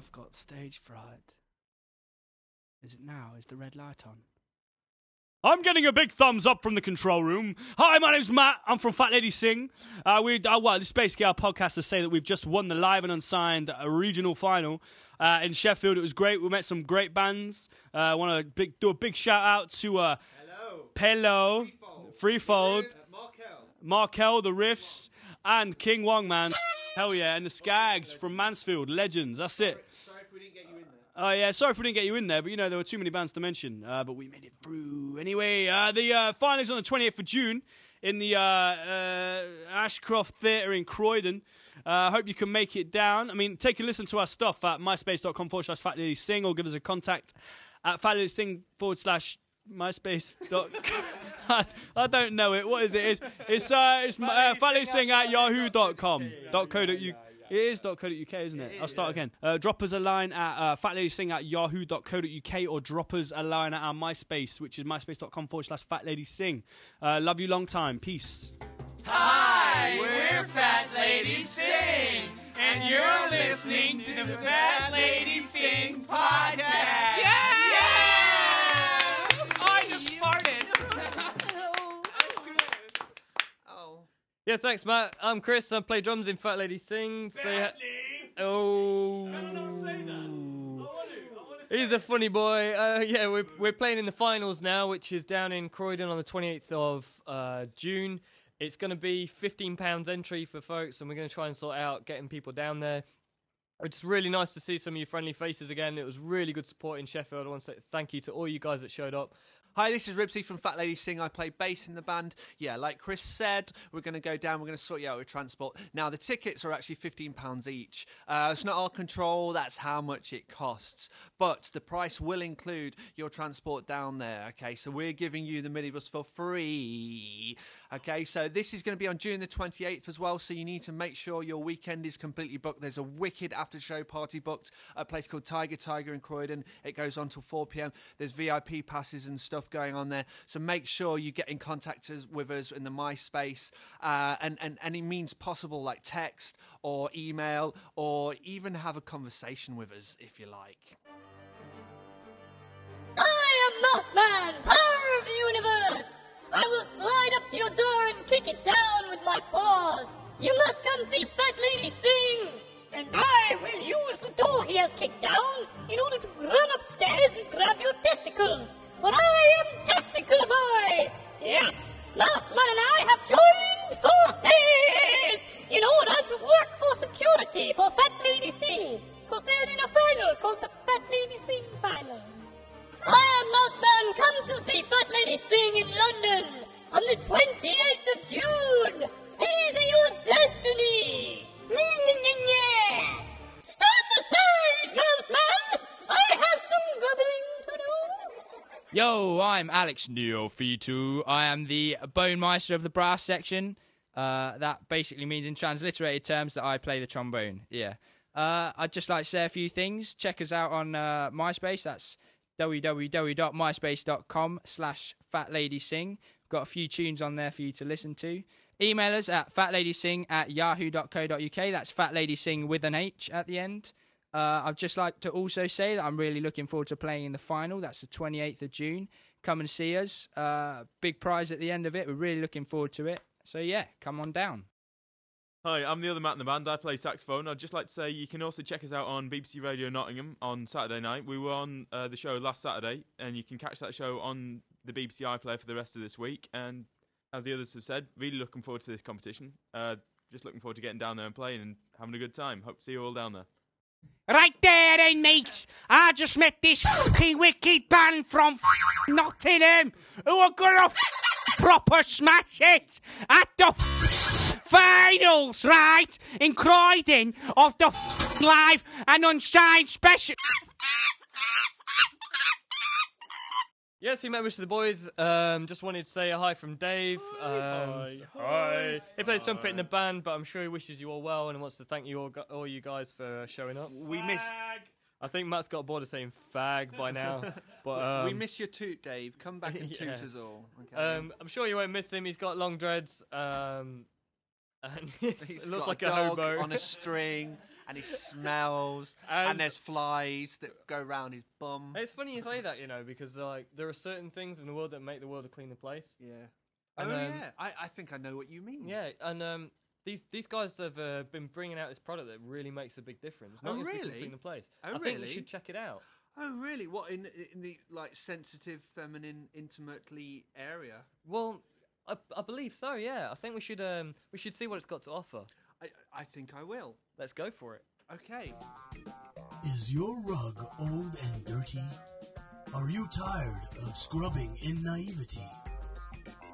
I've got stage fright. Is it now? Is the red light on? I'm getting a big thumbs up from the control room. Hi, my name's Matt. I'm from Fat Lady Sing. Uh, we, uh, well, this is basically our podcast to say that we've just won the live and unsigned uh, regional final uh, in Sheffield. It was great. We met some great bands. Uh, I want to do a big shout out to uh, Pello, Freefold, Markel, the Riffs, and King Wong, man. Hell yeah, and the Skags from Mansfield, legends. That's it. Oh yeah, sorry if we didn't get you in there, but you know there were too many bands to mention. Uh, but we made it through anyway. Uh, the uh, final is on the 28th of June in the uh, uh, Ashcroft Theatre in Croydon. I uh, hope you can make it down. I mean, take a listen to our stuff at myspace.com forward slash Fat Lady Sing or give us a contact at Fat Lady Sing forward slash myspace dot I, I don't know it. What is it? It's it's uh it's uh, Sing at yahoo.com dot co dot uk. It is .co.uk, isn't it? I'll start again. Uh, drop us a line at uh, fatladysing at yahoo.co.uk or drop us a line at our MySpace, which is myspace.com forward slash fatladysing. Uh, love you long time. Peace. Hi, we're Fat Lady Sing, and you're listening to the Fat Lady Sing podcast. Yeah, thanks, Matt. I'm Chris. I play drums in Fat Lady Sing. Say ha- oh. He's a funny boy. Uh, yeah, we're, we're playing in the finals now, which is down in Croydon on the 28th of uh, June. It's going to be £15 entry for folks, and we're going to try and sort out getting people down there. It's really nice to see some of you friendly faces again. It was really good support in Sheffield. I want to say thank you to all you guys that showed up. Hi, this is Ribsy from Fat Lady Sing. I play bass in the band. Yeah, like Chris said, we're going to go down. We're going to sort you out with transport. Now, the tickets are actually £15 each. Uh, it's not our control. That's how much it costs. But the price will include your transport down there. Okay, so we're giving you the minibus for free. Okay, so this is going to be on June the 28th as well. So you need to make sure your weekend is completely booked. There's a wicked after show party booked at a place called Tiger Tiger in Croydon. It goes on till 4 p.m. There's VIP passes and stuff stuff going on there. So make sure you get in contact with us in the MySpace uh, and, and any means possible, like text or email, or even have a conversation with us if you like. I am Mothman, power of the universe. I will slide up to your door and kick it down with my paws. You must come see Fat Lady sing. And I will use the door he has kicked down in order to run upstairs and grab your testicles for I am Testicle Boy! Yes, Mousman and I have joined forces in order to work for security for Fat Lady Sing, because they're in a final called the Fat Lady Sing Final. I am Mouseman, come to see Fat Lady Sing in London on the 28th of June. Yo, I'm Alex Neophytou. I am the bone meister of the brass section. Uh, that basically means, in transliterated terms, that I play the trombone. Yeah. Uh, I'd just like to say a few things. Check us out on uh, MySpace. That's www.myspace.com slash fatladysing. Got a few tunes on there for you to listen to. Email us at fatladysing at yahoo.co.uk. That's fatladysing with an H at the end. Uh, I'd just like to also say that I'm really looking forward to playing in the final. That's the 28th of June. Come and see us. Uh, big prize at the end of it. We're really looking forward to it. So, yeah, come on down. Hi, I'm the other Matt in the band. I play saxophone. I'd just like to say you can also check us out on BBC Radio Nottingham on Saturday night. We were on uh, the show last Saturday, and you can catch that show on the BBC iPlayer for the rest of this week. And as the others have said, really looking forward to this competition. Uh, just looking forward to getting down there and playing and having a good time. Hope to see you all down there. Right there eh, then, mates. I just met this fucking wicked band from Nottingham who are gonna proper smash it at the finals, right? In Croydon of the live and unsigned special. Yes, you met most of the boys. Um, just wanted to say a hi from Dave. Um, hi, hi. He plays trumpet in the band, but I'm sure he wishes you all well and wants to thank you all, all you guys for showing up. We miss. I think Matt's got bored of saying fag by now. But um, we miss your toot, Dave. Come back and yeah. toot us all. Okay. Um, I'm sure you won't miss him. He's got long dreads. Um, and He's it looks got like a, a, hobo on a string, and he smells, and, And- there's flies that go around his bum. It's funny you say that, you know, because like there are certain things in the world that make the world a cleaner place. Yeah. And, oh um, yeah, I, I think I know what you mean. Yeah, and um, these these guys have uh, been bringing out this product that really makes a big difference. Oh, Not because really? clean the place. Oh, I think you really? should check it out. Oh really? What in in the like sensitive, feminine, intimately area? Well, I, I believe so. Yeah, I think we should um we should see what it's got to offer. I I think I will. Let's go for it. Okay. Is your rug old and dirty? Are you tired of scrubbing in naivety?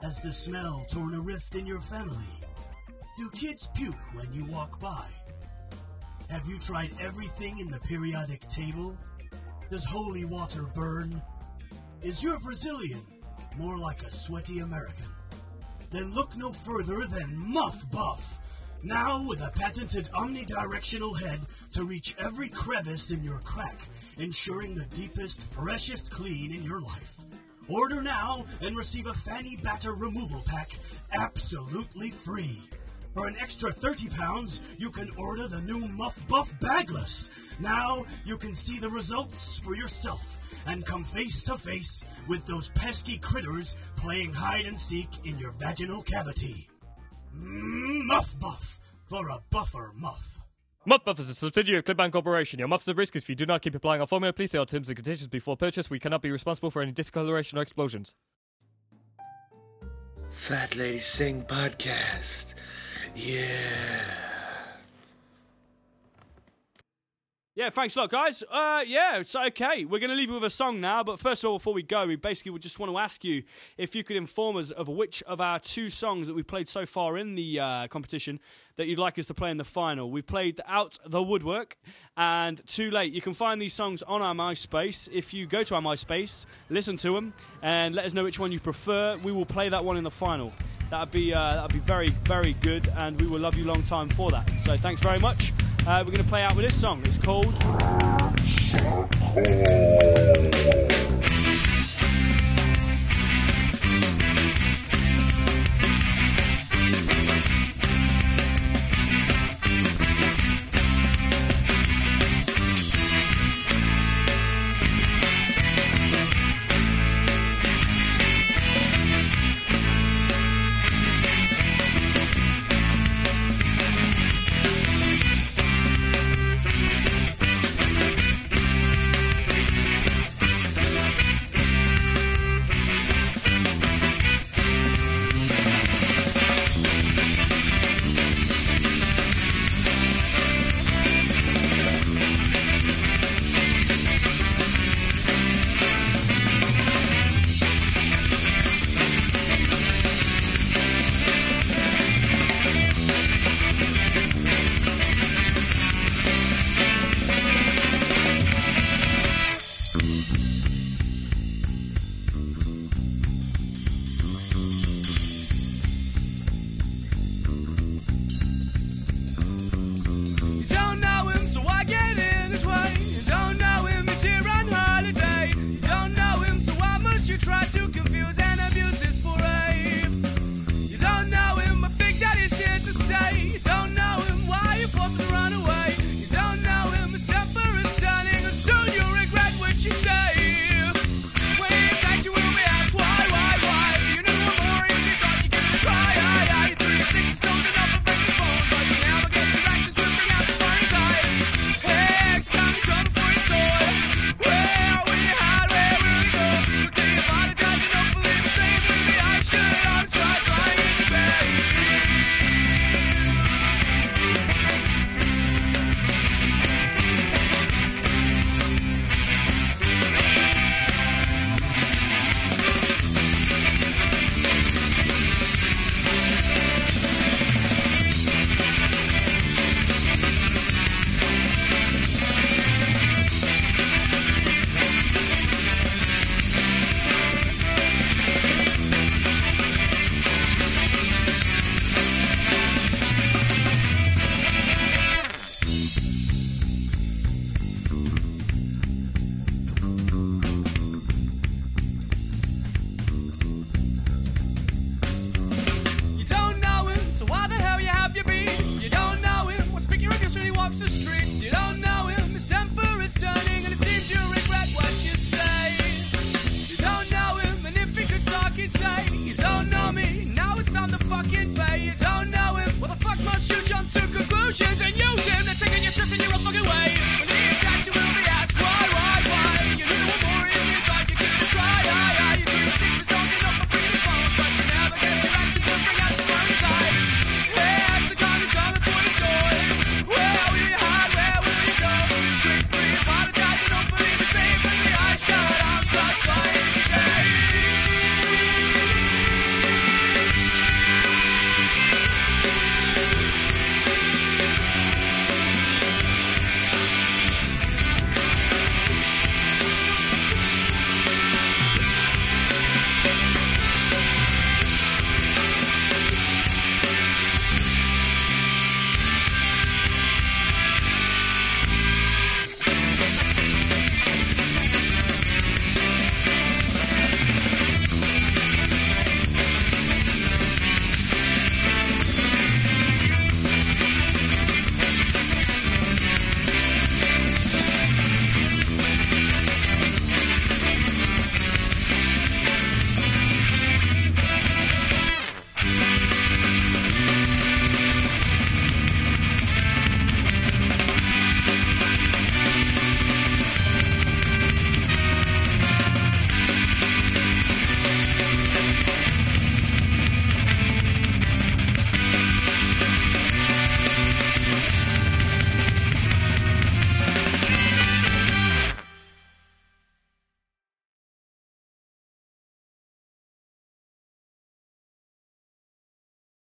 Has the smell torn a rift in your family? Do kids puke when you walk by? Have you tried everything in the periodic table? Does holy water burn? Is your Brazilian more like a sweaty American? Then look no further than Muff Buff. Now with a patented omnidirectional head to reach every crevice in your crack, ensuring the deepest, freshest clean in your life. Order now and receive a fanny batter removal pack absolutely free. For an extra 30 pounds, you can order the new Muff Buff Bagless. Now you can see the results for yourself and come face to face with those pesky critters playing hide and seek in your vaginal cavity. Muff Buff for a buffer muff. Muff Buff is a subsidiary of Clipbank Corporation. Your muffs are at risk if you do not keep applying our formula. Please see our terms and conditions before purchase. We cannot be responsible for any discoloration or explosions. Fat Lady Sing podcast. Yeah. Yeah, thanks a lot, guys. Uh, yeah, it's okay. We're going to leave you with a song now, but first of all, before we go, we basically would just want to ask you if you could inform us of which of our two songs that we've played so far in the uh, competition that you'd like us to play in the final. We've played Out the Woodwork and Too Late. You can find these songs on our MySpace. If you go to our MySpace, listen to them, and let us know which one you prefer. We will play that one in the final. That'd be uh, that'd be very very good, and we will love you long time for that. So thanks very much. Uh, we're going to play out with this song. It's called.